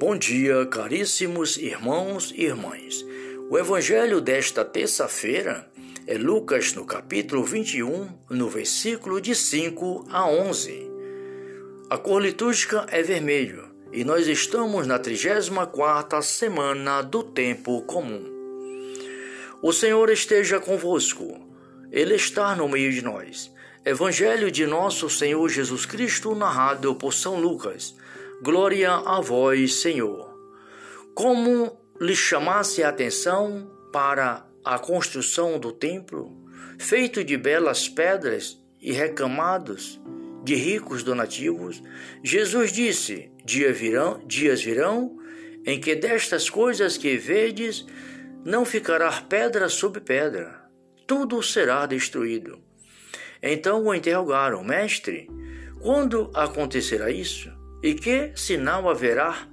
Bom dia, caríssimos irmãos e irmãs. O evangelho desta terça-feira é Lucas, no capítulo 21, no versículo de 5 a 11. A cor litúrgica é vermelho e nós estamos na 34ª semana do tempo comum. O Senhor esteja convosco. Ele está no meio de nós. Evangelho de nosso Senhor Jesus Cristo, narrado por São Lucas. Glória a vós, Senhor. Como lhe chamasse a atenção para a construção do templo, feito de belas pedras e recamados de ricos donativos, Jesus disse: Dia virão, dias virão em que destas coisas que vedes não ficará pedra sobre pedra, tudo será destruído. Então o interrogaram: Mestre, quando acontecerá isso? E que sinal haverá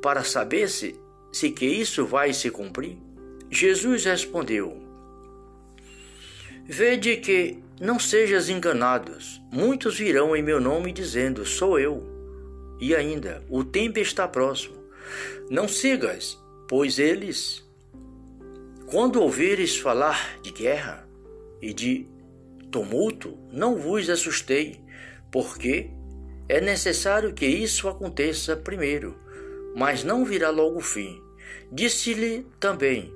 para saber se, se que isso vai se cumprir? Jesus respondeu: Vede que não sejas enganados. Muitos virão em meu nome dizendo: Sou eu. E ainda, o tempo está próximo. Não sigas, pois eles, quando ouvires falar de guerra e de tumulto, não vos assustei, porque é necessário que isso aconteça primeiro, mas não virá logo o fim. Disse-lhe também: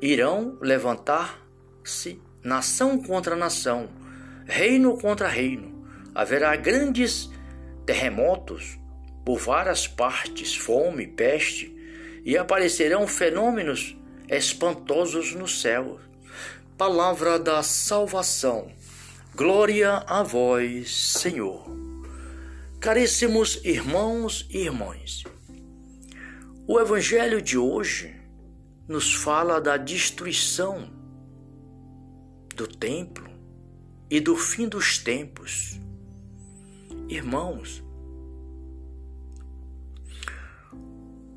irão levantar-se nação contra nação, reino contra reino. Haverá grandes terremotos por várias partes, fome, peste, e aparecerão fenômenos espantosos no céu. Palavra da salvação. Glória a vós, Senhor. Caríssimos irmãos e irmãs, o Evangelho de hoje nos fala da destruição do templo e do fim dos tempos. Irmãos,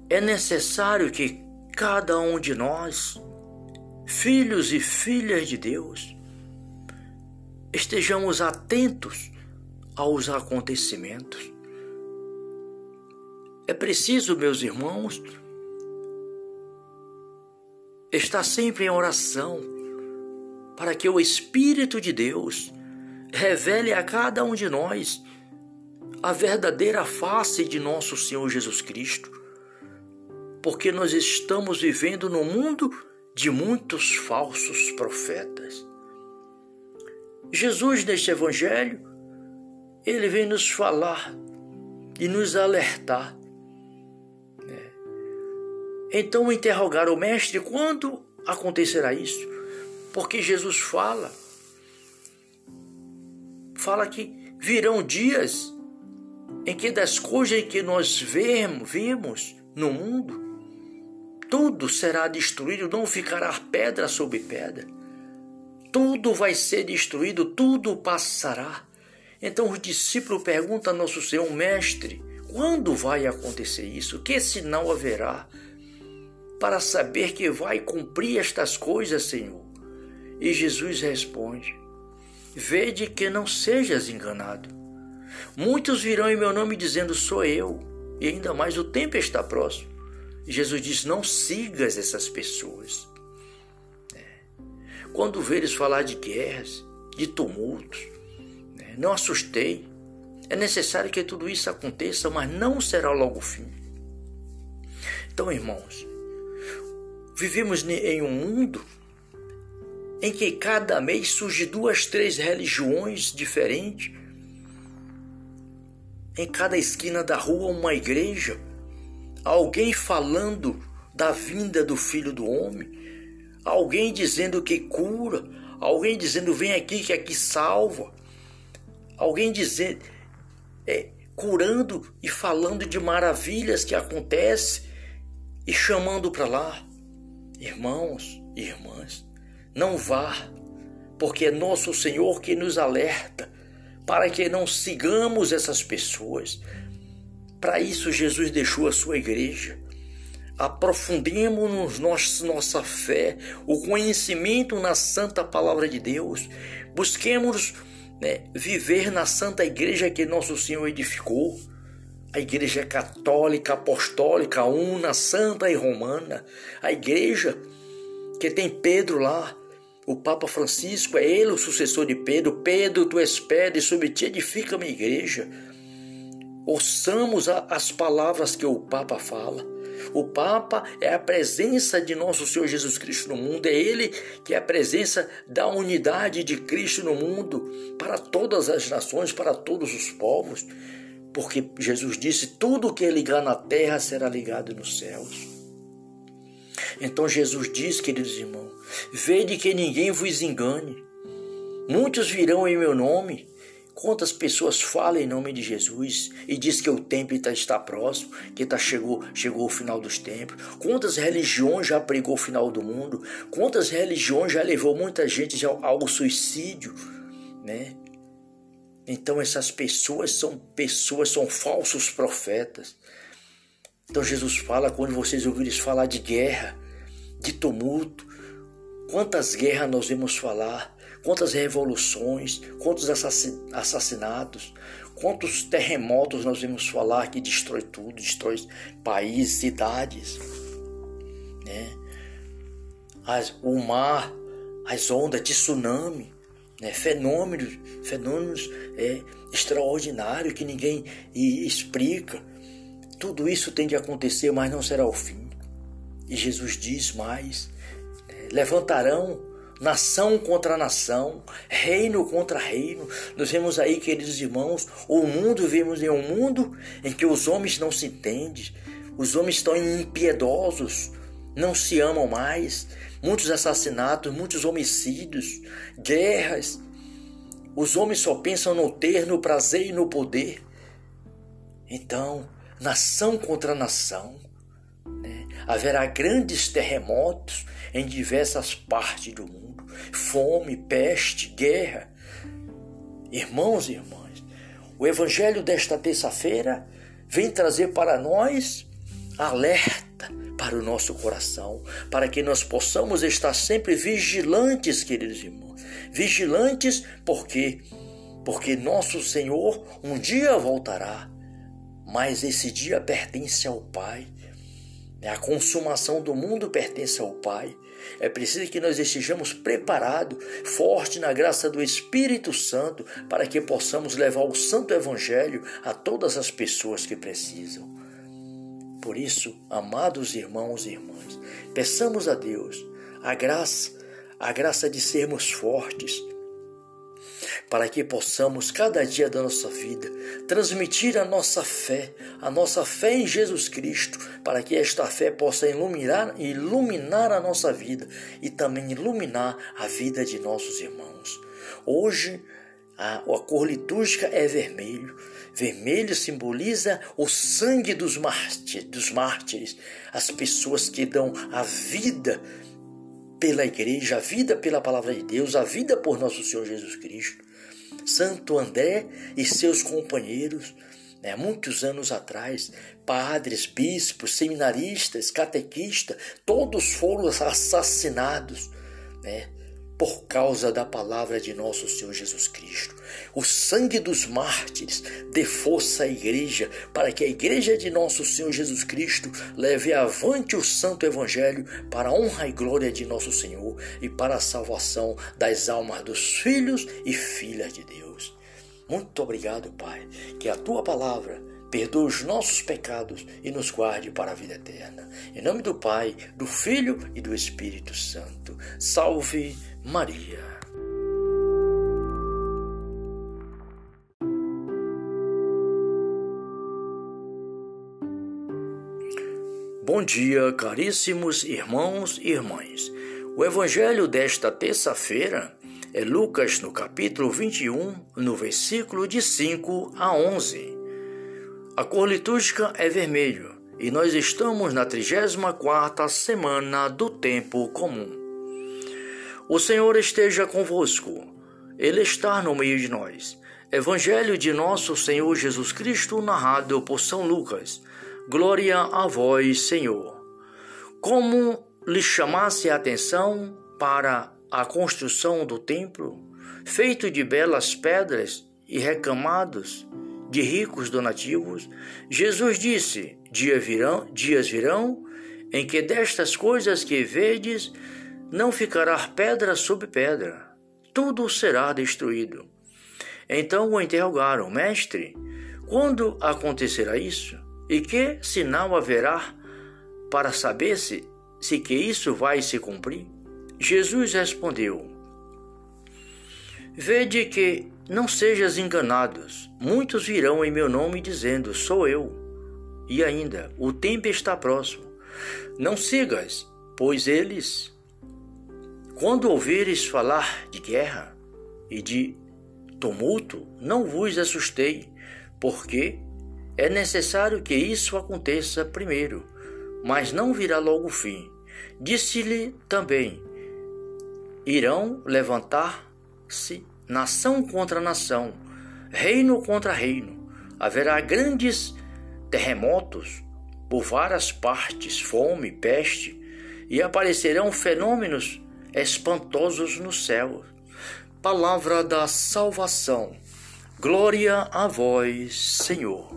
é necessário que cada um de nós, filhos e filhas de Deus, estejamos atentos aos acontecimentos. É preciso, meus irmãos, estar sempre em oração para que o Espírito de Deus revele a cada um de nós a verdadeira face de nosso Senhor Jesus Cristo, porque nós estamos vivendo no mundo de muitos falsos profetas. Jesus, neste Evangelho, ele vem nos falar e nos alertar. Né? Então interrogar o mestre quando acontecerá isso? Porque Jesus fala, fala que virão dias em que das coisas que nós vemos, vimos no mundo, tudo será destruído, não ficará pedra sobre pedra. Tudo vai ser destruído, tudo passará. Então os discípulos perguntam a nosso Senhor, mestre, quando vai acontecer isso? Que sinal haverá para saber que vai cumprir estas coisas, Senhor? E Jesus responde: Vede que não sejas enganado. Muitos virão em meu nome dizendo: Sou eu, e ainda mais o tempo está próximo. Jesus diz: Não sigas essas pessoas. É. Quando veres falar de guerras, de tumultos, não assustei. É necessário que tudo isso aconteça, mas não será logo o fim. Então, irmãos, vivemos em um mundo em que cada mês surge duas, três religiões diferentes. Em cada esquina da rua, uma igreja. Alguém falando da vinda do Filho do Homem. Alguém dizendo que cura. Alguém dizendo vem aqui que aqui salva alguém dizer, é, curando e falando de maravilhas que acontecem e chamando para lá. Irmãos e irmãs, não vá, porque é nosso Senhor que nos alerta para que não sigamos essas pessoas. Para isso, Jesus deixou a sua igreja. Aprofundemos nossa, nossa fé, o conhecimento na santa palavra de Deus. Busquemos né, viver na santa igreja que nosso Senhor edificou, a igreja católica, apostólica, una, santa e romana, a igreja que tem Pedro lá, o Papa Francisco, é ele o sucessor de Pedro. Pedro, tu és pedra e sobre ti edifica a minha igreja. Ouçamos as palavras que o Papa fala. O Papa é a presença de nosso Senhor Jesus Cristo no mundo, é Ele que é a presença da unidade de Cristo no mundo, para todas as nações, para todos os povos, porque Jesus disse: tudo que é ligar na terra será ligado nos céus. Então Jesus diz, queridos irmãos, vede que ninguém vos engane. Muitos virão em meu nome, Quantas pessoas falam em nome de Jesus e diz que o tempo está próximo, que tá, chegou, chegou o final dos tempos? Quantas religiões já pregou o final do mundo? Quantas religiões já levou muita gente ao, ao suicídio, né? Então essas pessoas são pessoas, são falsos profetas. Então Jesus fala quando vocês ouvirem falar de guerra, de tumulto, quantas guerras nós vemos falar? Quantas revoluções, quantos assassinatos, quantos terremotos nós vimos falar que destrói tudo, destrói países, cidades, né? As, o mar, as ondas, tsunami, né? fenômenos, fenômenos é, extraordinários que ninguém explica. Tudo isso tem de acontecer, mas não será o fim. E Jesus diz mais: né? levantarão nação contra nação, reino contra reino. Nós vemos aí, queridos irmãos, o mundo, vemos em um mundo em que os homens não se entendem, os homens estão impiedosos, não se amam mais, muitos assassinatos, muitos homicídios, guerras. Os homens só pensam no ter, no prazer e no poder. Então, nação contra nação, né? Haverá grandes terremotos em diversas partes do mundo fome, peste, guerra. Irmãos e irmãs, o Evangelho desta terça-feira vem trazer para nós alerta para o nosso coração, para que nós possamos estar sempre vigilantes, queridos irmãos. Vigilantes porque porque nosso Senhor um dia voltará, mas esse dia pertence ao Pai. A consumação do mundo pertence ao Pai. É preciso que nós estejamos preparados, forte na graça do Espírito Santo, para que possamos levar o Santo Evangelho a todas as pessoas que precisam. Por isso, amados irmãos e irmãs, peçamos a Deus a graça, a graça de sermos fortes, para que possamos, cada dia da nossa vida, transmitir a nossa fé, a nossa fé em Jesus Cristo, para que esta fé possa iluminar, iluminar a nossa vida e também iluminar a vida de nossos irmãos. Hoje, a, a cor litúrgica é vermelho. Vermelho simboliza o sangue dos, mártires, dos mártires, as pessoas que dão a vida pela igreja, a vida pela palavra de Deus, a vida por nosso Senhor Jesus Cristo. Santo André e seus companheiros, né, muitos anos atrás, padres, bispos, seminaristas, catequistas, todos foram assassinados, né? Por causa da palavra de nosso Senhor Jesus Cristo. O sangue dos mártires dê força à igreja, para que a igreja de nosso Senhor Jesus Cristo leve avante o santo evangelho para a honra e glória de nosso Senhor e para a salvação das almas dos filhos e filhas de Deus. Muito obrigado, Pai, que a tua palavra perdoe os nossos pecados e nos guarde para a vida eterna. Em nome do Pai, do Filho e do Espírito Santo. Salve Maria. Bom dia, caríssimos irmãos e irmãs. O evangelho desta terça-feira é Lucas no capítulo 21, no versículo de 5 a 11. A cor litúrgica é vermelho e nós estamos na 34ª semana do tempo comum. O Senhor esteja convosco. Ele está no meio de nós. Evangelho de nosso Senhor Jesus Cristo, narrado por São Lucas. Glória a vós, Senhor. Como lhe chamasse a atenção para a construção do templo, feito de belas pedras e recamados, de ricos donativos, Jesus disse: Dia virão, dias virão em que destas coisas que vedes não ficará pedra sobre pedra, tudo será destruído. Então o interrogaram: Mestre, quando acontecerá isso? E que sinal haverá para saber se, se que isso vai se cumprir? Jesus respondeu: Vede que não sejas enganados. Muitos virão em meu nome dizendo: Sou eu. E ainda, o tempo está próximo. Não sigas, pois eles, quando ouvires falar de guerra e de tumulto, não vos assustei, porque é necessário que isso aconteça primeiro, mas não virá logo o fim. Disse-lhe também: irão levantar-se nação contra nação, reino contra reino. Haverá grandes terremotos por várias partes, fome, peste, e aparecerão fenômenos espantosos no céu. Palavra da salvação. Glória a vós, Senhor.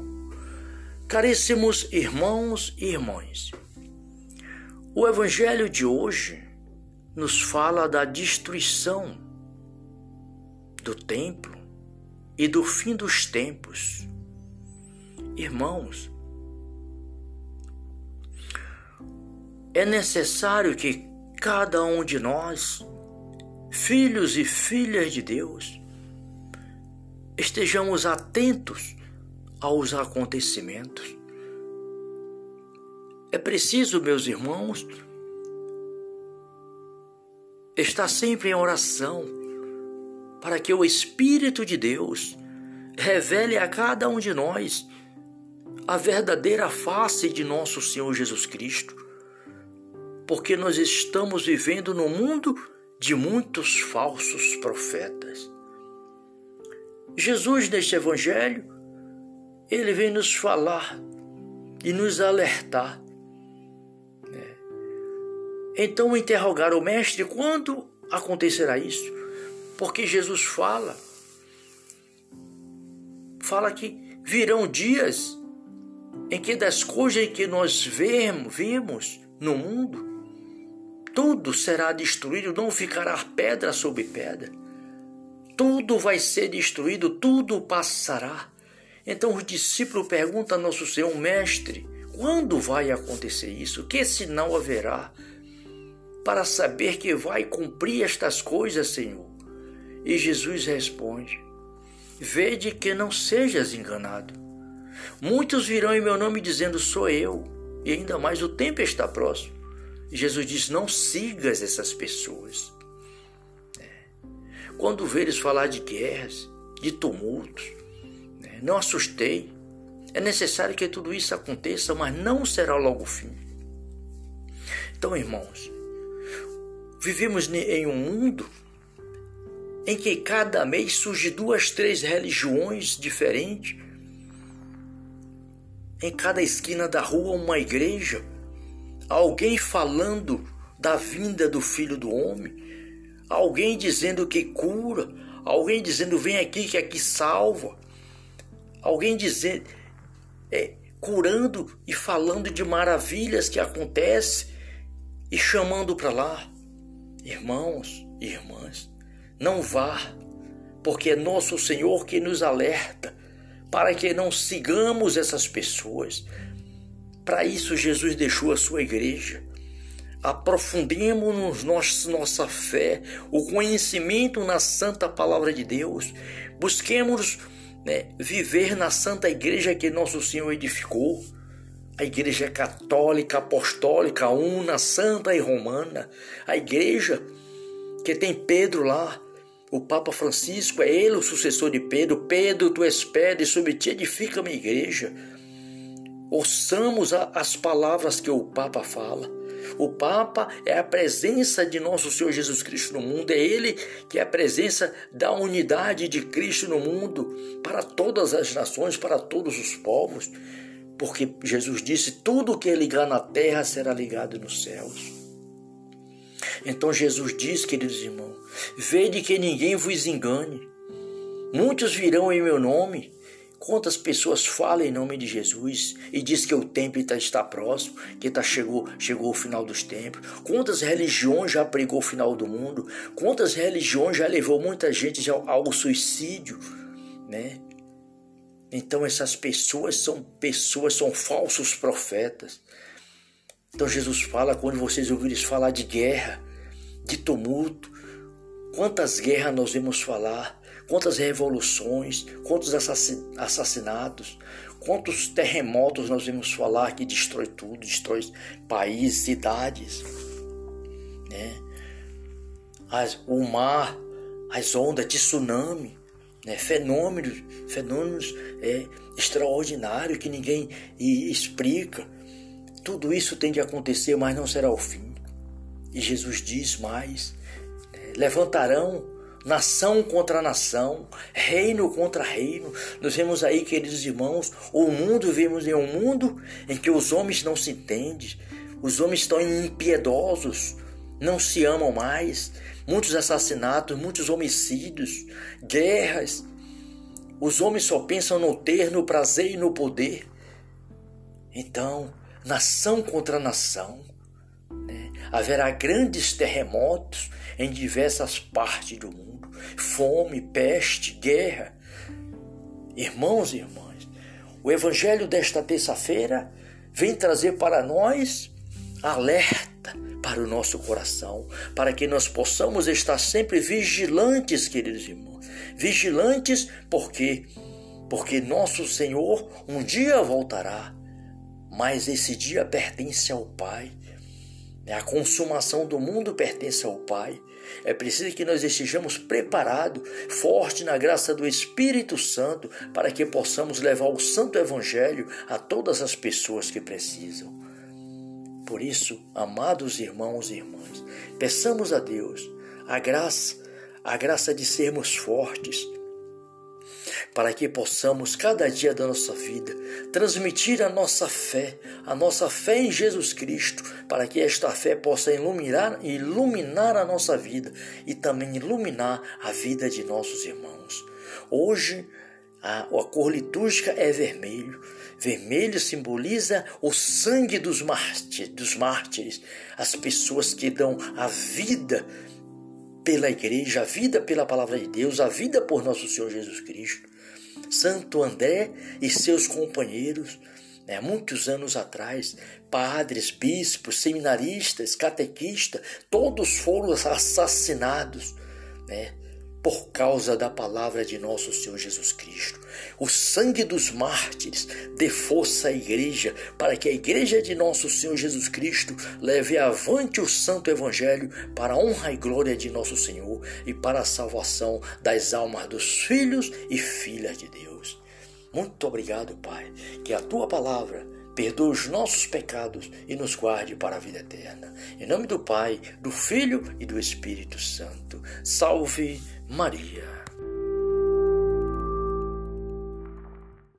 Caríssimos irmãos e irmãs, o Evangelho de hoje nos fala da destruição do templo e do fim dos tempos. Irmãos, é necessário que cada um de nós, filhos e filhas de Deus, estejamos atentos aos acontecimentos. É preciso, meus irmãos, estar sempre em oração para que o Espírito de Deus revele a cada um de nós a verdadeira face de nosso Senhor Jesus Cristo porque nós estamos vivendo no mundo de muitos falsos profetas. Jesus, neste Evangelho, ele vem nos falar e nos alertar. Né? Então, interrogar o Mestre quando acontecerá isso? Porque Jesus fala, fala que virão dias em que das coisas que nós vemos, vimos no mundo, tudo será destruído, não ficará pedra sobre pedra. Tudo vai ser destruído, tudo passará. Então os discípulos perguntam a nosso Senhor, mestre, quando vai acontecer isso? Que sinal haverá para saber que vai cumprir estas coisas, Senhor? E Jesus responde: Vede que não sejas enganado. Muitos virão em meu nome dizendo: Sou eu, e ainda mais o tempo está próximo. Jesus diz: não sigas essas pessoas. É. Quando veres falar de guerras, de tumultos, né? não assustei. É necessário que tudo isso aconteça, mas não será logo o fim. Então, irmãos, vivemos em um mundo em que cada mês surge duas, três religiões diferentes. Em cada esquina da rua, uma igreja alguém falando da vinda do Filho do Homem, alguém dizendo que cura, alguém dizendo vem aqui que aqui salva, alguém dizendo é, curando e falando de maravilhas que acontecem e chamando para lá. Irmãos irmãs, não vá, porque é nosso Senhor que nos alerta para que não sigamos essas pessoas, para isso, Jesus deixou a sua igreja. Aprofundemos nossa, fé, o conhecimento na santa palavra de Deus. Busquemos né, viver na santa igreja que nosso Senhor edificou. A igreja católica, apostólica, una, santa e romana. A igreja que tem Pedro lá, o Papa Francisco, é ele o sucessor de Pedro. Pedro, tu és pedra e sobre ti edifica a minha igreja. Ouçamos as palavras que o Papa fala. O Papa é a presença de nosso Senhor Jesus Cristo no mundo, é Ele que é a presença da unidade de Cristo no mundo para todas as nações, para todos os povos, porque Jesus disse: tudo que é ligar na terra será ligado nos céus. Então Jesus diz, queridos irmãos: vede que ninguém vos engane. Muitos virão em meu nome Quantas pessoas falam em nome de Jesus e diz que o tempo está próximo, que tá, chegou, chegou o final dos tempos? Quantas religiões já pregou o final do mundo? Quantas religiões já levou muita gente ao, ao suicídio? Né? Então essas pessoas são pessoas, são falsos profetas. Então Jesus fala quando vocês ouvirem falar de guerra, de tumulto, quantas guerras nós vemos falar? Quantas revoluções, quantos assassinatos, quantos terremotos nós vimos falar que destrói tudo, destrói países, cidades, né? As, o mar, as ondas, tsunami, né? fenômenos, fenômenos é, extraordinários que ninguém explica. Tudo isso tem de acontecer, mas não será o fim. E Jesus diz mais: né? levantarão nação contra nação, reino contra reino. Nós vemos aí, queridos irmãos, o mundo, vemos em um mundo em que os homens não se entendem, os homens estão impiedosos, não se amam mais, muitos assassinatos, muitos homicídios, guerras. Os homens só pensam no ter, no prazer e no poder. Então, nação contra nação? Haverá grandes terremotos em diversas partes do mundo fome, peste, guerra. Irmãos e irmãs, o Evangelho desta terça-feira vem trazer para nós alerta para o nosso coração, para que nós possamos estar sempre vigilantes, queridos irmãos. Vigilantes porque porque nosso Senhor um dia voltará, mas esse dia pertence ao Pai. A consumação do mundo pertence ao Pai. É preciso que nós estejamos preparados, forte na graça do Espírito Santo, para que possamos levar o Santo Evangelho a todas as pessoas que precisam. Por isso, amados irmãos e irmãs, peçamos a Deus a graça, a graça de sermos fortes, para que possamos, cada dia da nossa vida, transmitir a nossa fé, a nossa fé em Jesus Cristo, para que esta fé possa iluminar, iluminar a nossa vida e também iluminar a vida de nossos irmãos. Hoje, a, a cor litúrgica é vermelho. Vermelho simboliza o sangue dos mártires, dos mártires, as pessoas que dão a vida pela igreja, a vida pela palavra de Deus, a vida por nosso Senhor Jesus Cristo. Santo André e seus companheiros, né, muitos anos atrás, padres, bispos, seminaristas, catequistas, todos foram assassinados, né? Por causa da palavra de nosso Senhor Jesus Cristo. O sangue dos mártires dê força à igreja para que a igreja de nosso Senhor Jesus Cristo leve avante o santo evangelho para a honra e glória de nosso Senhor e para a salvação das almas dos filhos e filhas de Deus. Muito obrigado, Pai, que a tua palavra perdoe os nossos pecados e nos guarde para a vida eterna. Em nome do Pai, do Filho e do Espírito Santo. Salve Maria.